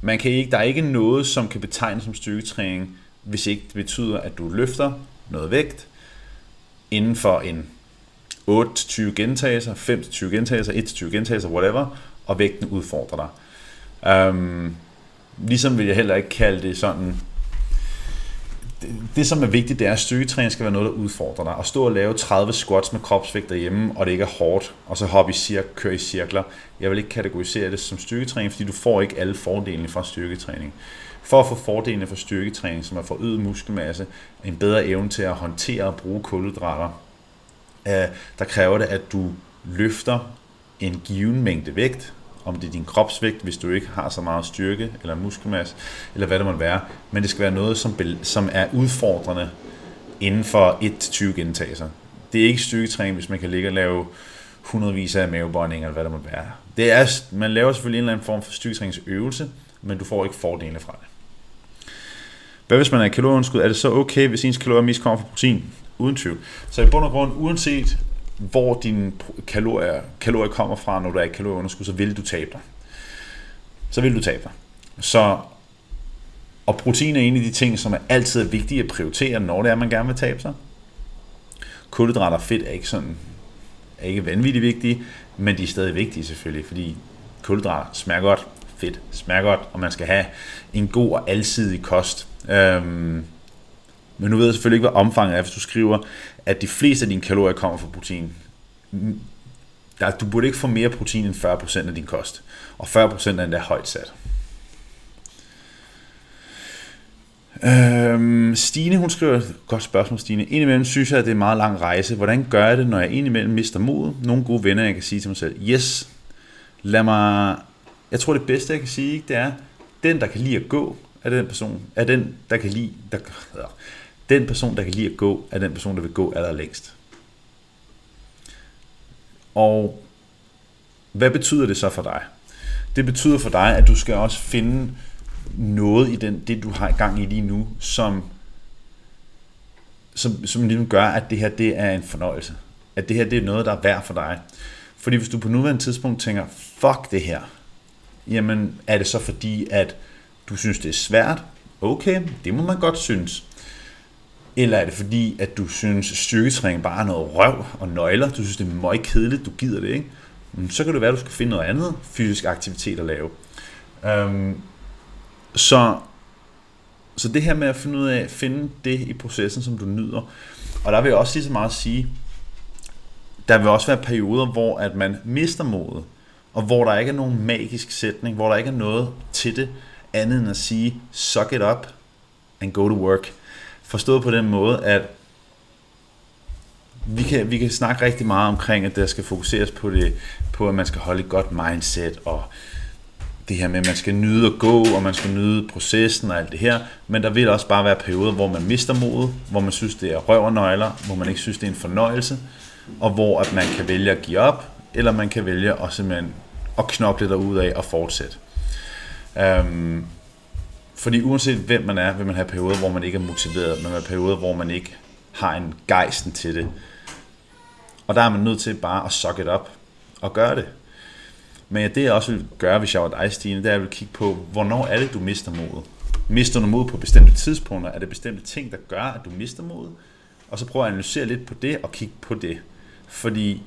Man kan ikke, der er ikke noget, som kan betegnes som styrketræning, hvis ikke det betyder, at du løfter noget vægt inden for en 8-20 gentagelser, 5-20 gentagelser, 1-20 gentagelser, whatever, og vægten udfordrer dig. Um, ligesom vil jeg heller ikke kalde det sådan det, som er vigtigt, det er, at styrketræning skal være noget, der udfordrer dig. At stå og lave 30 squats med kropsvægt derhjemme, og det ikke er hårdt, og så hoppe i cirk, køre i cirkler. Jeg vil ikke kategorisere det som styrketræning, fordi du får ikke alle fordelene fra styrketræning. For at få fordelene fra styrketræning, som er forøget muskelmasse, en bedre evne til at håndtere og bruge kulhydrater, øh, der kræver det, at du løfter en given mængde vægt, om det er din kropsvægt, hvis du ikke har så meget styrke eller muskelmasse, eller hvad det må være. Men det skal være noget, som, som er udfordrende inden for 1-20 gentagelser. Det er ikke styrketræning, hvis man kan ligge og lave hundredvis af mavebøjninger, eller hvad det må være. Det er, man laver selvfølgelig en eller anden form for styrketræningsøvelse, men du får ikke fordele fra det. Hvad hvis man er kalorieunderskud? Er det så okay, hvis ens kalorier mest kommer fra protein? Uden tvivl. Så i bund og grund, uanset hvor dine kalorier, kalorier kommer fra, når du er i kalorieunderskud, så vil du tabe dig. Så vil du tabe dig. Så, og protein er en af de ting, som er altid er vigtige at prioritere, når det er, man gerne vil tabe sig. Kulhydrater og fedt er ikke sådan er ikke vanvittigt vigtige, men de er stadig vigtige selvfølgelig, fordi kulhydrater smager godt, fedt smager godt, og man skal have en god og alsidig kost. Øhm, men nu ved jeg selvfølgelig ikke, hvad omfanget er, hvis du skriver, at de fleste af dine kalorier kommer fra protein. Der, du burde ikke få mere protein end 40% af din kost. Og 40% er endda højt sat. Øhm, Stine, hun skriver, godt spørgsmål Stine, indimellem synes jeg, at det er en meget lang rejse. Hvordan gør jeg det, når jeg indimellem mister mod? Nogle gode venner, jeg kan sige til mig selv, yes, lad mig, jeg tror det bedste, jeg kan sige, det er, den, der kan lide at gå, er den person, er den, der kan lide, der, den person, der kan lide at gå, er den person, der vil gå allerlængst. Og hvad betyder det så for dig? Det betyder for dig, at du skal også finde noget i den, det, du har i gang i lige nu, som, som, som ligesom gør, at det her det er en fornøjelse. At det her det er noget, der er værd for dig. Fordi hvis du på nuværende tidspunkt tænker, fuck det her, jamen er det så fordi, at du synes, det er svært? Okay, det må man godt synes. Eller er det fordi, at du synes, styrketræning bare er noget røv og nøgler? Du synes, det er meget kedeligt, du gider det, ikke? Så kan det være, at du skal finde noget andet fysisk aktivitet at lave. Øhm, så, så det her med at finde ud af, finde det i processen, som du nyder. Og der vil jeg også lige så meget at sige, der vil også være perioder, hvor at man mister modet, og hvor der ikke er nogen magisk sætning, hvor der ikke er noget til det, andet end at sige, suck it up and go to work. Forstået på den måde, at vi kan, vi kan snakke rigtig meget omkring, at der skal fokuseres på det, på at man skal holde et godt mindset, og det her med, at man skal nyde at gå, og man skal nyde processen og alt det her, men der vil også bare være perioder, hvor man mister modet, hvor man synes, det er røv og nøgler, hvor man ikke synes, det er en fornøjelse, og hvor at man kan vælge at give op, eller man kan vælge at simpelthen at knokle derud af og fortsætte. Øhm, fordi uanset hvem man er, vil man have perioder, hvor man ikke er motiveret, men have perioder, hvor man ikke har en gejsten til det. Og der er man nødt til bare at suck it up og gøre det. Men det jeg også vil gøre, hvis jeg var dig, Stine, det er, at jeg vil kigge på, hvornår er det, du mister modet. Mister du mod på bestemte tidspunkter? Er det bestemte ting, der gør, at du mister modet? Og så prøve at analysere lidt på det og kigge på det. Fordi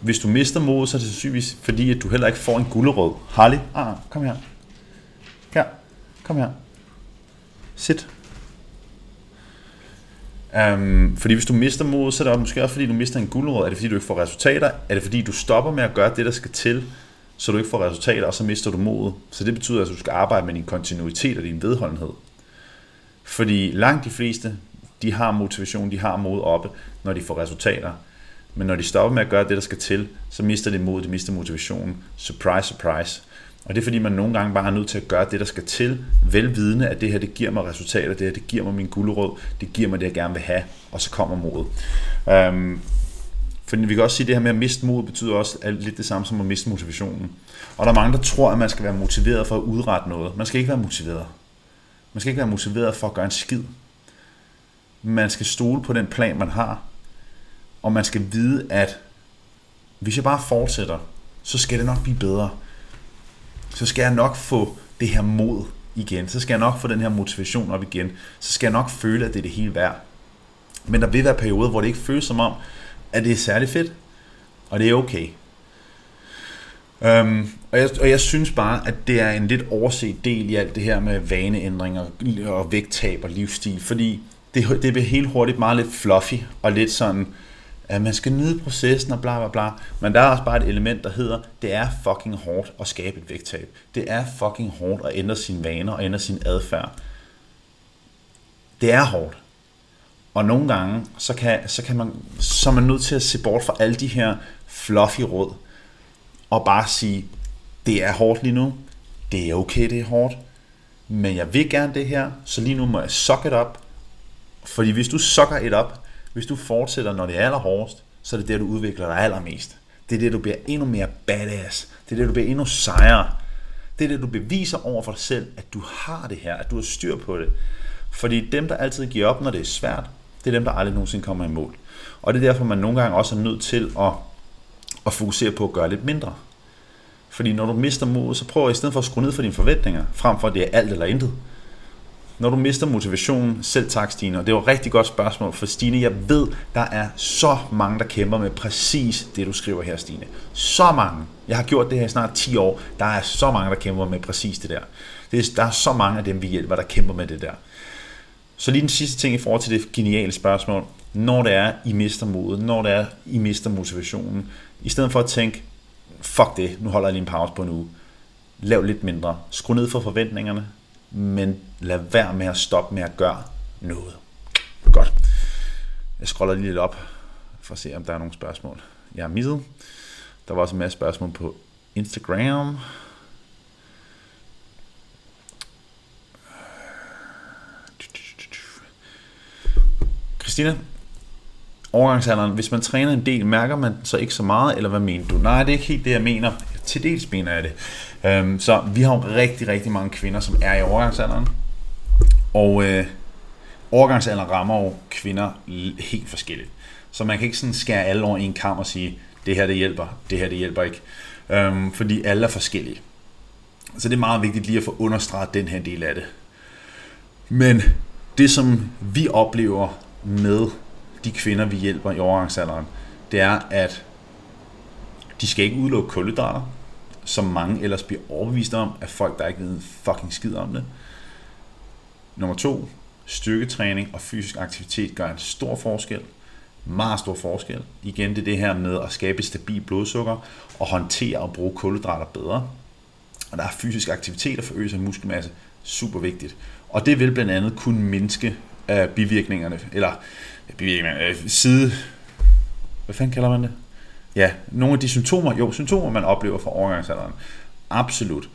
hvis du mister modet, så er det sandsynligvis fordi, at du heller ikke får en gulderød. Harley, ah, ah, kom. Her, kom her. Sit. Um, fordi hvis du mister modet, så er det måske også fordi, du mister en guldråd. Er det fordi, du ikke får resultater? Er det fordi, du stopper med at gøre det, der skal til, så du ikke får resultater, og så mister du modet? Så det betyder, at du skal arbejde med din kontinuitet og din vedholdenhed. Fordi langt de fleste, de har motivation, de har mod oppe, når de får resultater. Men når de stopper med at gøre det, der skal til, så mister de mod, de mister motivationen. Surprise, surprise. Og det er fordi, man nogle gange bare er nødt til at gøre det, der skal til, velvidende, at det her, det giver mig resultater, det her, det giver mig min guldråd, det giver mig det, jeg gerne vil have, og så kommer modet. Øhm, for vi kan også sige, at det her med at miste mod betyder også lidt det samme som at miste motivationen. Og der er mange, der tror, at man skal være motiveret for at udrette noget. Man skal ikke være motiveret. Man skal ikke være motiveret for at gøre en skid. Man skal stole på den plan, man har. Og man skal vide, at hvis jeg bare fortsætter, så skal det nok blive bedre så skal jeg nok få det her mod igen. Så skal jeg nok få den her motivation op igen. Så skal jeg nok føle, at det er det hele værd. Men der vil være perioder, hvor det ikke føles som om, at det er særlig fedt. Og det er okay. Øhm, og, jeg, og jeg synes bare, at det er en lidt overset del i alt det her med vaneændringer og vægttab og livsstil, fordi det, det bliver helt hurtigt meget lidt fluffy og lidt sådan, at man skal nyde processen og bla bla bla. Men der er også bare et element, der hedder, det er fucking hårdt at skabe et vægttab. Det er fucking hårdt at ændre sine vaner og ændre sin adfærd. Det er hårdt. Og nogle gange, så, kan, så, kan man, så er man nødt til at se bort fra alle de her fluffy råd, og bare sige, det er hårdt lige nu, det er okay, det er hårdt, men jeg vil gerne det her, så lige nu må jeg suck it up, fordi hvis du sucker it up, hvis du fortsætter, når det er allerhårdest, så er det der, du udvikler dig allermest. Det er det, du bliver endnu mere badass. Det er det, du bliver endnu sejere. Det er det, du beviser over for dig selv, at du har det her, at du har styr på det. Fordi dem, der altid giver op, når det er svært, det er dem, der aldrig nogensinde kommer i mål. Og det er derfor, man nogle gange også er nødt til at, at fokusere på at gøre lidt mindre. Fordi når du mister mod, så prøv i stedet for at skrue ned for dine forventninger, frem for at det er alt eller intet, når du mister motivationen, selv tak Stine, og det var et rigtig godt spørgsmål, for Stine, jeg ved, der er så mange, der kæmper med præcis det, du skriver her, Stine. Så mange. Jeg har gjort det her i snart 10 år. Der er så mange, der kæmper med præcis det der. Det er, der er så mange af dem, vi hjælper, der kæmper med det der. Så lige den sidste ting i forhold til det geniale spørgsmål. Når det er, I mister modet, når det er, I mister motivationen, i stedet for at tænke, fuck det, nu holder jeg lige en pause på en uge. Lav lidt mindre. Skru ned for forventningerne men lad være med at stoppe med at gøre noget. Godt. Jeg scroller lige lidt op for at se, om der er nogle spørgsmål, jeg har misset. Der var også en masse spørgsmål på Instagram. Christina, overgangsalderen, hvis man træner en del, mærker man så ikke så meget, eller hvad mener du? Nej, det er ikke helt det, jeg mener. Til dels mener jeg det. Øhm, så vi har jo rigtig, rigtig mange kvinder, som er i overgangsalderen. Og øh, overgangsalderen rammer jo kvinder helt forskelligt. Så man kan ikke sådan skære alle over en kamp og sige, det her det hjælper, det her det hjælper ikke. Øhm, fordi alle er forskellige. Så det er meget vigtigt lige at få understreget den her del af det. Men det som vi oplever med de kvinder, vi hjælper i overgangsalderen, det er, at de skal ikke udelukke kulhydrater, som mange ellers bliver overbevist om, at folk, der ikke ved fucking skid om det. Nummer to, styrketræning og fysisk aktivitet gør en stor forskel. Meget stor forskel. Igen, det er det her med at skabe stabil blodsukker og håndtere og bruge kulhydrater bedre. Og der er fysisk aktivitet og forøgelse af muskelmasse super vigtigt. Og det vil blandt andet kunne mindske uh, bivirkningerne, eller bivirkningerne, øh, side... Hvad fanden kalder man det? Ja, nogle af de symptomer, jo, symptomer, man oplever fra overgangsalderen. Absolut.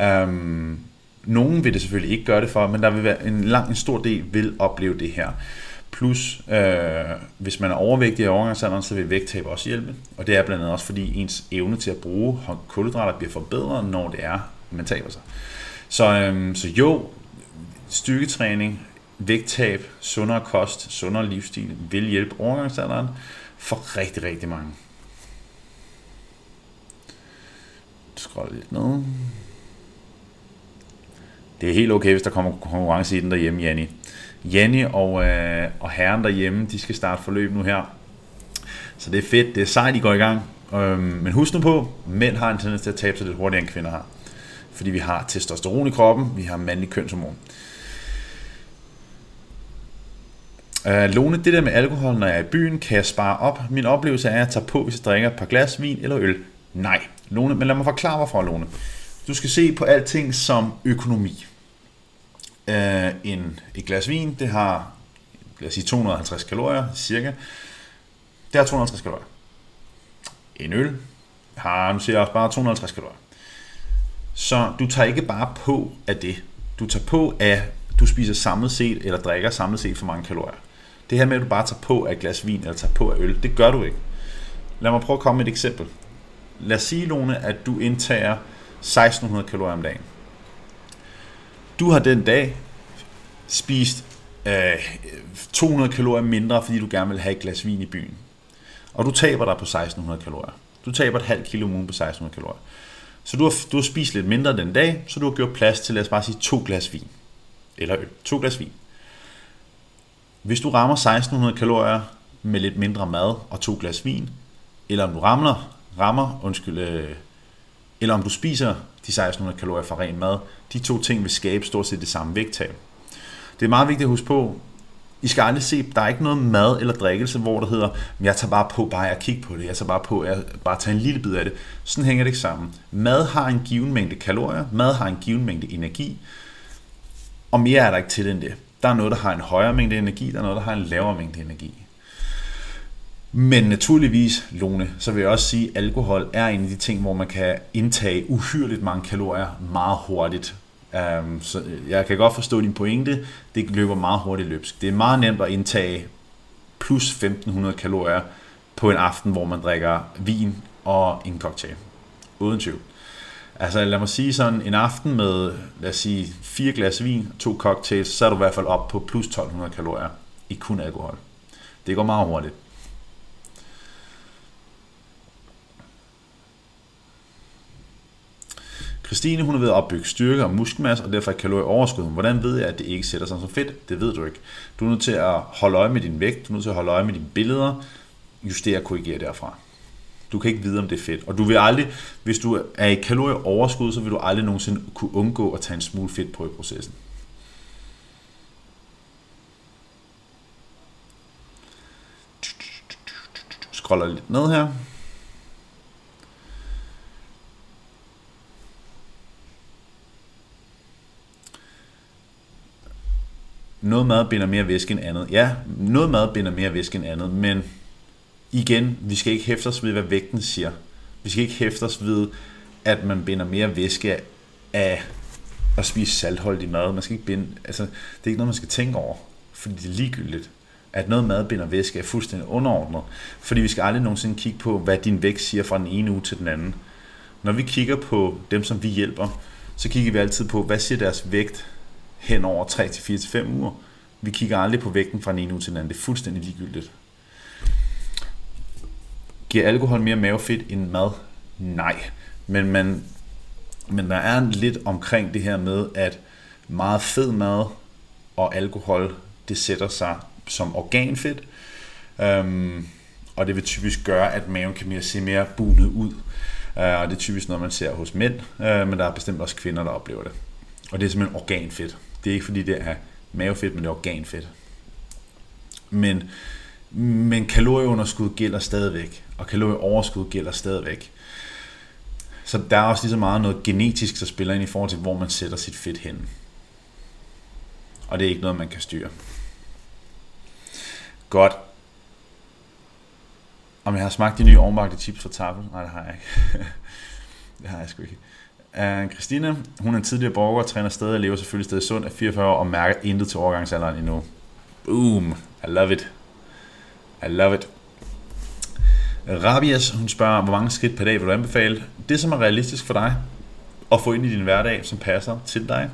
Øhm, nogen vil det selvfølgelig ikke gøre det for, men der vil være en lang, en stor del vil opleve det her. Plus, øh, hvis man er overvægtig i overgangsalderen, så vil vægttab også hjælpe. Og det er blandt andet også, fordi ens evne til at bruge kulhydrater bliver forbedret, når det er, man taber sig. Så, øhm, så jo, styrketræning, vægttab, sundere kost, sundere livsstil vil hjælpe overgangsalderen for rigtig, rigtig mange. Skrolle lidt ned. Det er helt okay, hvis der kommer konkurrence i den derhjemme, Janni. Janni og, øh, og herren derhjemme, de skal starte forløb nu her. Så det er fedt, det er sejt, de går i gang. Øhm, men husk nu på, mænd har en tendens til at tabe sig lidt hurtigere, end kvinder har. Fordi vi har testosteron i kroppen, vi har mandlig kønshormon. Øh, Lone, det der med alkohol, når jeg er i byen, kan jeg spare op. Min oplevelse er, at jeg tager på, hvis jeg drikker et par glas vin eller øl. Nej, Lone, men lad mig forklare, hvorfor, Lone. Du skal se på alting som økonomi. Øh, en, et glas vin, det har lad os sige 250 kalorier cirka. Det har 250 kalorier. En øl har, nu siger jeg også bare 250 kalorier. Så du tager ikke bare på af det. Du tager på af, du spiser samlet set, eller drikker samlet set for mange kalorier. Det her med, at du bare tager på af et glas vin, eller tager på af øl, det gør du ikke. Lad mig prøve at komme med et eksempel. Lad os sige, Lone, at du indtager 1600 kalorier om dagen. Du har den dag spist øh, 200 kalorier mindre, fordi du gerne vil have et glas vin i byen. Og du taber dig på 1600 kalorier. Du taber et halvt kilo om ugen på 1600 kalorier. Så du har, du har spist lidt mindre den dag, så du har gjort plads til, lad os bare sige, to glas vin. Eller øl. To glas vin. Hvis du rammer 1600 kalorier med lidt mindre mad og to glas vin, eller om du rammer, rammer undskyld, øh, eller om du spiser de 1600 kalorier fra ren mad, de to ting vil skabe stort set det samme vægttab. Det er meget vigtigt at huske på, I skal aldrig se, der er ikke noget mad eller drikkelse, hvor det hedder, jeg tager bare på bare at kigge på det, jeg tager bare på at bare tage en lille bid af det. Sådan hænger det ikke sammen. Mad har en given mængde kalorier, mad har en given mængde energi, og mere er der ikke til end det. Der er noget, der har en højere mængde energi, der er noget, der har en lavere mængde energi. Men naturligvis, Lone, så vil jeg også sige, at alkohol er en af de ting, hvor man kan indtage uhyrligt mange kalorier meget hurtigt. Um, så øh, jeg kan godt forstå din pointe. Det løber meget hurtigt løbsk. Det er meget nemt at indtage plus 1500 kalorier på en aften, hvor man drikker vin og en cocktail. Uden tvivl. Altså lad mig sige sådan, en aften med, lad os sige, fire glas vin og to cocktails, så er du i hvert fald op på plus 1200 kalorier i kun alkohol. Det går meget hurtigt. Christine, hun er ved at opbygge styrke og muskelmasse, og derfor er kalorieoverskud. Hvordan ved jeg, at det ikke sætter sig som fedt? Det ved du ikke. Du er nødt til at holde øje med din vægt, du er nødt til at holde øje med dine billeder, justere og korrigere derfra. Du kan ikke vide, om det er fedt. Og du vil aldrig, hvis du er i kalorieoverskud, så vil du aldrig nogensinde kunne undgå at tage en smule fedt på i processen. Scroller lidt ned her. Noget mad binder mere væske end andet. Ja, noget mad binder mere væske end andet, men igen, vi skal ikke hæfte os ved, hvad vægten siger. Vi skal ikke hæfte os ved, at man binder mere væske af at spise saltholdig mad. Man skal ikke binde, altså, det er ikke noget, man skal tænke over, fordi det er ligegyldigt. At noget mad binder væske er fuldstændig underordnet, fordi vi skal aldrig nogensinde kigge på, hvad din vægt siger fra den ene uge til den anden. Når vi kigger på dem, som vi hjælper, så kigger vi altid på, hvad siger deres vægt hen over 3 til 4 til 5 uger. Vi kigger aldrig på vægten fra den ene uge til den anden. Det er fuldstændig ligegyldigt. Giver alkohol mere mavefedt end mad? Nej. Men, man, men der er lidt omkring det her med, at meget fed mad og alkohol, det sætter sig som organfedt. Øhm, og det vil typisk gøre, at maven kan mere, se mere bunet ud. Øh, og det er typisk noget, man ser hos mænd, øh, men der er bestemt også kvinder, der oplever det. Og det er simpelthen organfedt. Det er ikke fordi, det er mavefedt, men det er organfedt. Men, men kalorieunderskud gælder stadigvæk, og kalorieoverskud gælder stadigvæk. Så der er også lige så meget noget genetisk, der spiller ind i forhold til, hvor man sætter sit fedt hen. Og det er ikke noget, man kan styre. Godt. Om jeg har smagt de nye ovenbagte chips fra Tafel? Nej, det har jeg ikke. det har jeg sgu ikke. Uh, Christina, hun er en tidligere borger, træner stadig og lever selvfølgelig stadig sund, er 44 år og mærker intet til overgangsalderen endnu. Boom! I love it. I love it. Rabias, hun spørger, hvor mange skridt per dag vil du anbefale? Det, som er realistisk for dig at få ind i din hverdag, som passer til dig.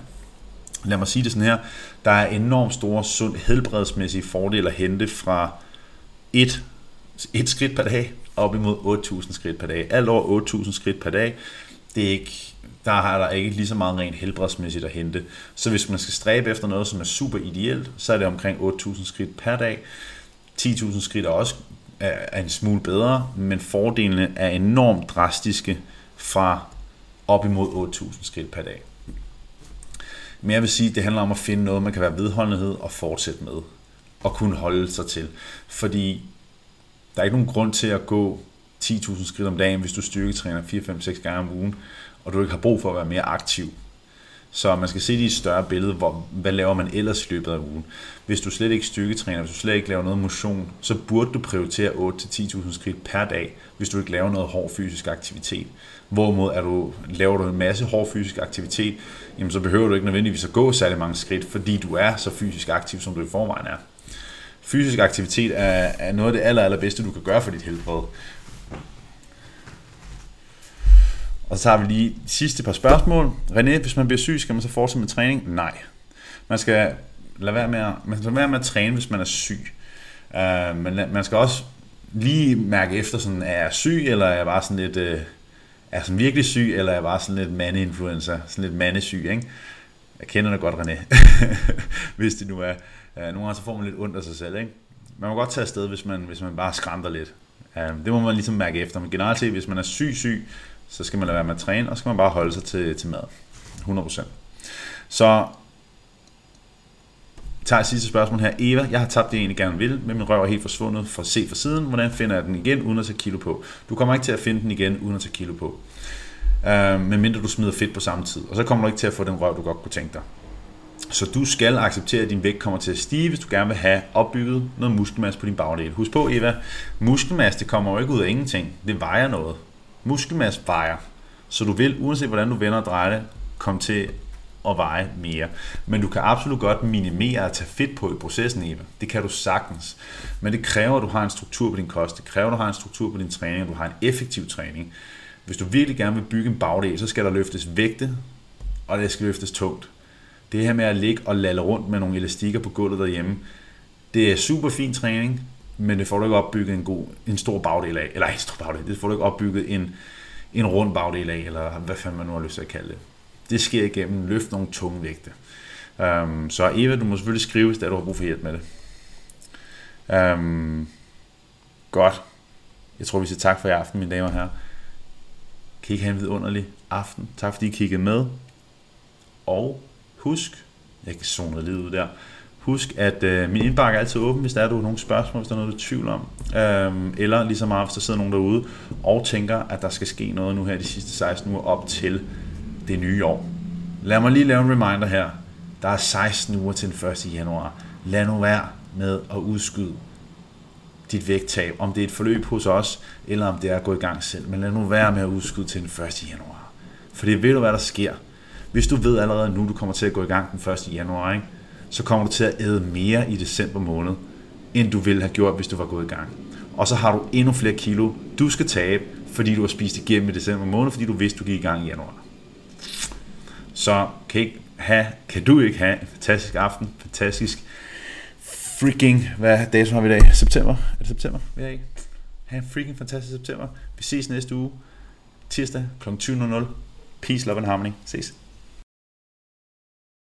Lad mig sige det sådan her. Der er enormt store sund helbredsmæssige fordele at hente fra et, et skridt per dag op imod 8.000 skridt per dag. Alt over 8.000 skridt per dag, det er ikke, der har der ikke lige så meget rent helbredsmæssigt at hente. Så hvis man skal stræbe efter noget, som er super ideelt, så er det omkring 8.000 skridt per dag. 10.000 skridt er også er en smule bedre, men fordelene er enormt drastiske fra op imod 8.000 skridt per dag. Men jeg vil sige, at det handler om at finde noget, man kan være vedholdenhed og fortsætte med, og kunne holde sig til. Fordi der er ikke nogen grund til at gå 10.000 skridt om dagen, hvis du styrketræner 4-5-6 gange om ugen, og du ikke har brug for at være mere aktiv. Så man skal se det i et større billede, hvor, hvad laver man ellers i løbet af ugen. Hvis du slet ikke styrketræner, hvis du slet ikke laver noget motion, så burde du prioritere 8-10.000 skridt per dag, hvis du ikke laver noget hård fysisk aktivitet. Hvorimod er du, laver du en masse hård fysisk aktivitet, jamen så behøver du ikke nødvendigvis at gå særlig mange skridt, fordi du er så fysisk aktiv, som du i forvejen er. Fysisk aktivitet er, er noget af det aller, allerbedste, du kan gøre for dit helbred. Og så har vi lige de sidste par spørgsmål. René, hvis man bliver syg, skal man så fortsætte med træning? Nej. Man skal lade være med at, man skal lade være med at træne, hvis man er syg. Uh, men man skal også lige mærke efter, sådan, er jeg syg, eller er jeg bare sådan lidt, uh, er jeg sådan virkelig syg, eller er jeg bare sådan lidt mandeinfluencer, sådan lidt mandesyg, ikke? Jeg kender det godt, René, hvis det nu er. Uh, nogle gange så får man lidt ondt af sig selv, ikke? Man må godt tage afsted, hvis man, hvis man bare skræmter lidt. Uh, det må man ligesom mærke efter. Men generelt set, hvis man er syg, syg, så skal man lade være med at træne, og så skal man bare holde sig til, til mad. 100%. Så tager jeg sidste spørgsmål her. Eva, jeg har tabt det, jeg egentlig gerne vil, men min røv er helt forsvundet for at se fra siden. Hvordan finder jeg den igen, uden at tage kilo på? Du kommer ikke til at finde den igen, uden at tage kilo på. Uh, medmindre du smider fedt på samme tid. Og så kommer du ikke til at få den røv, du godt kunne tænke dig. Så du skal acceptere, at din vægt kommer til at stige, hvis du gerne vil have opbygget noget muskelmasse på din bagdel. Husk på, Eva, muskelmasse det kommer jo ikke ud af ingenting. Det vejer noget muskelmasse vejer. Så du vil, uanset hvordan du vender og drejer det, komme til at veje mere. Men du kan absolut godt minimere at tage fedt på i processen, Eva. Det kan du sagtens. Men det kræver, at du har en struktur på din kost. Det kræver, at du har en struktur på din træning, at du har en effektiv træning. Hvis du virkelig gerne vil bygge en bagdel, så skal der løftes vægte, og det skal løftes tungt. Det her med at ligge og lalle rundt med nogle elastikker på gulvet derhjemme, det er super fin træning, men det får du ikke opbygget en, god, en stor bagdel af, eller en stor bagdel, det får du ikke opbygget en, en rund bagdel af, eller hvad fanden man nu har lyst til at kalde det. Det sker igennem løft nogle tunge vægte. Um, så Eva, du må selvfølgelig skrive, hvis du har brug for hjælp med det. Um, godt. Jeg tror, vi siger tak for i aften, mine damer og herrer. Kan I have en vidunderlig aften. Tak fordi I kiggede med. Og husk, jeg kan zone lidt ud der. Husk, at øh, min indbakke er altid åben, hvis der er du nogle spørgsmål, hvis der er noget, du tvivl om. Øhm, eller lige så meget, hvis der sidder nogen derude og tænker, at der skal ske noget nu her de sidste 16 uger op til det nye år. Lad mig lige lave en reminder her. Der er 16 uger til den 1. januar. Lad nu være med at udskyde dit vægttab, om det er et forløb hos os, eller om det er at gå i gang selv. Men lad nu være med at udskyde til den 1. januar. For det ved du, hvad der sker. Hvis du ved allerede nu, du kommer til at gå i gang den 1. januar, ikke? Så kommer du til at æde mere i december måned, end du ville have gjort, hvis du var gået i gang. Og så har du endnu flere kilo, du skal tabe, fordi du har spist igennem i december måned, fordi du vidste, du gik i gang i januar. Så kan, ikke have, kan du ikke have en fantastisk aften, fantastisk freaking, hvad dato har vi i dag? September? Er det september? Ja, er ikke. Ha' en freaking fantastisk september. Vi ses næste uge, tirsdag kl. 20.00. Peace, love and harmony. Ses.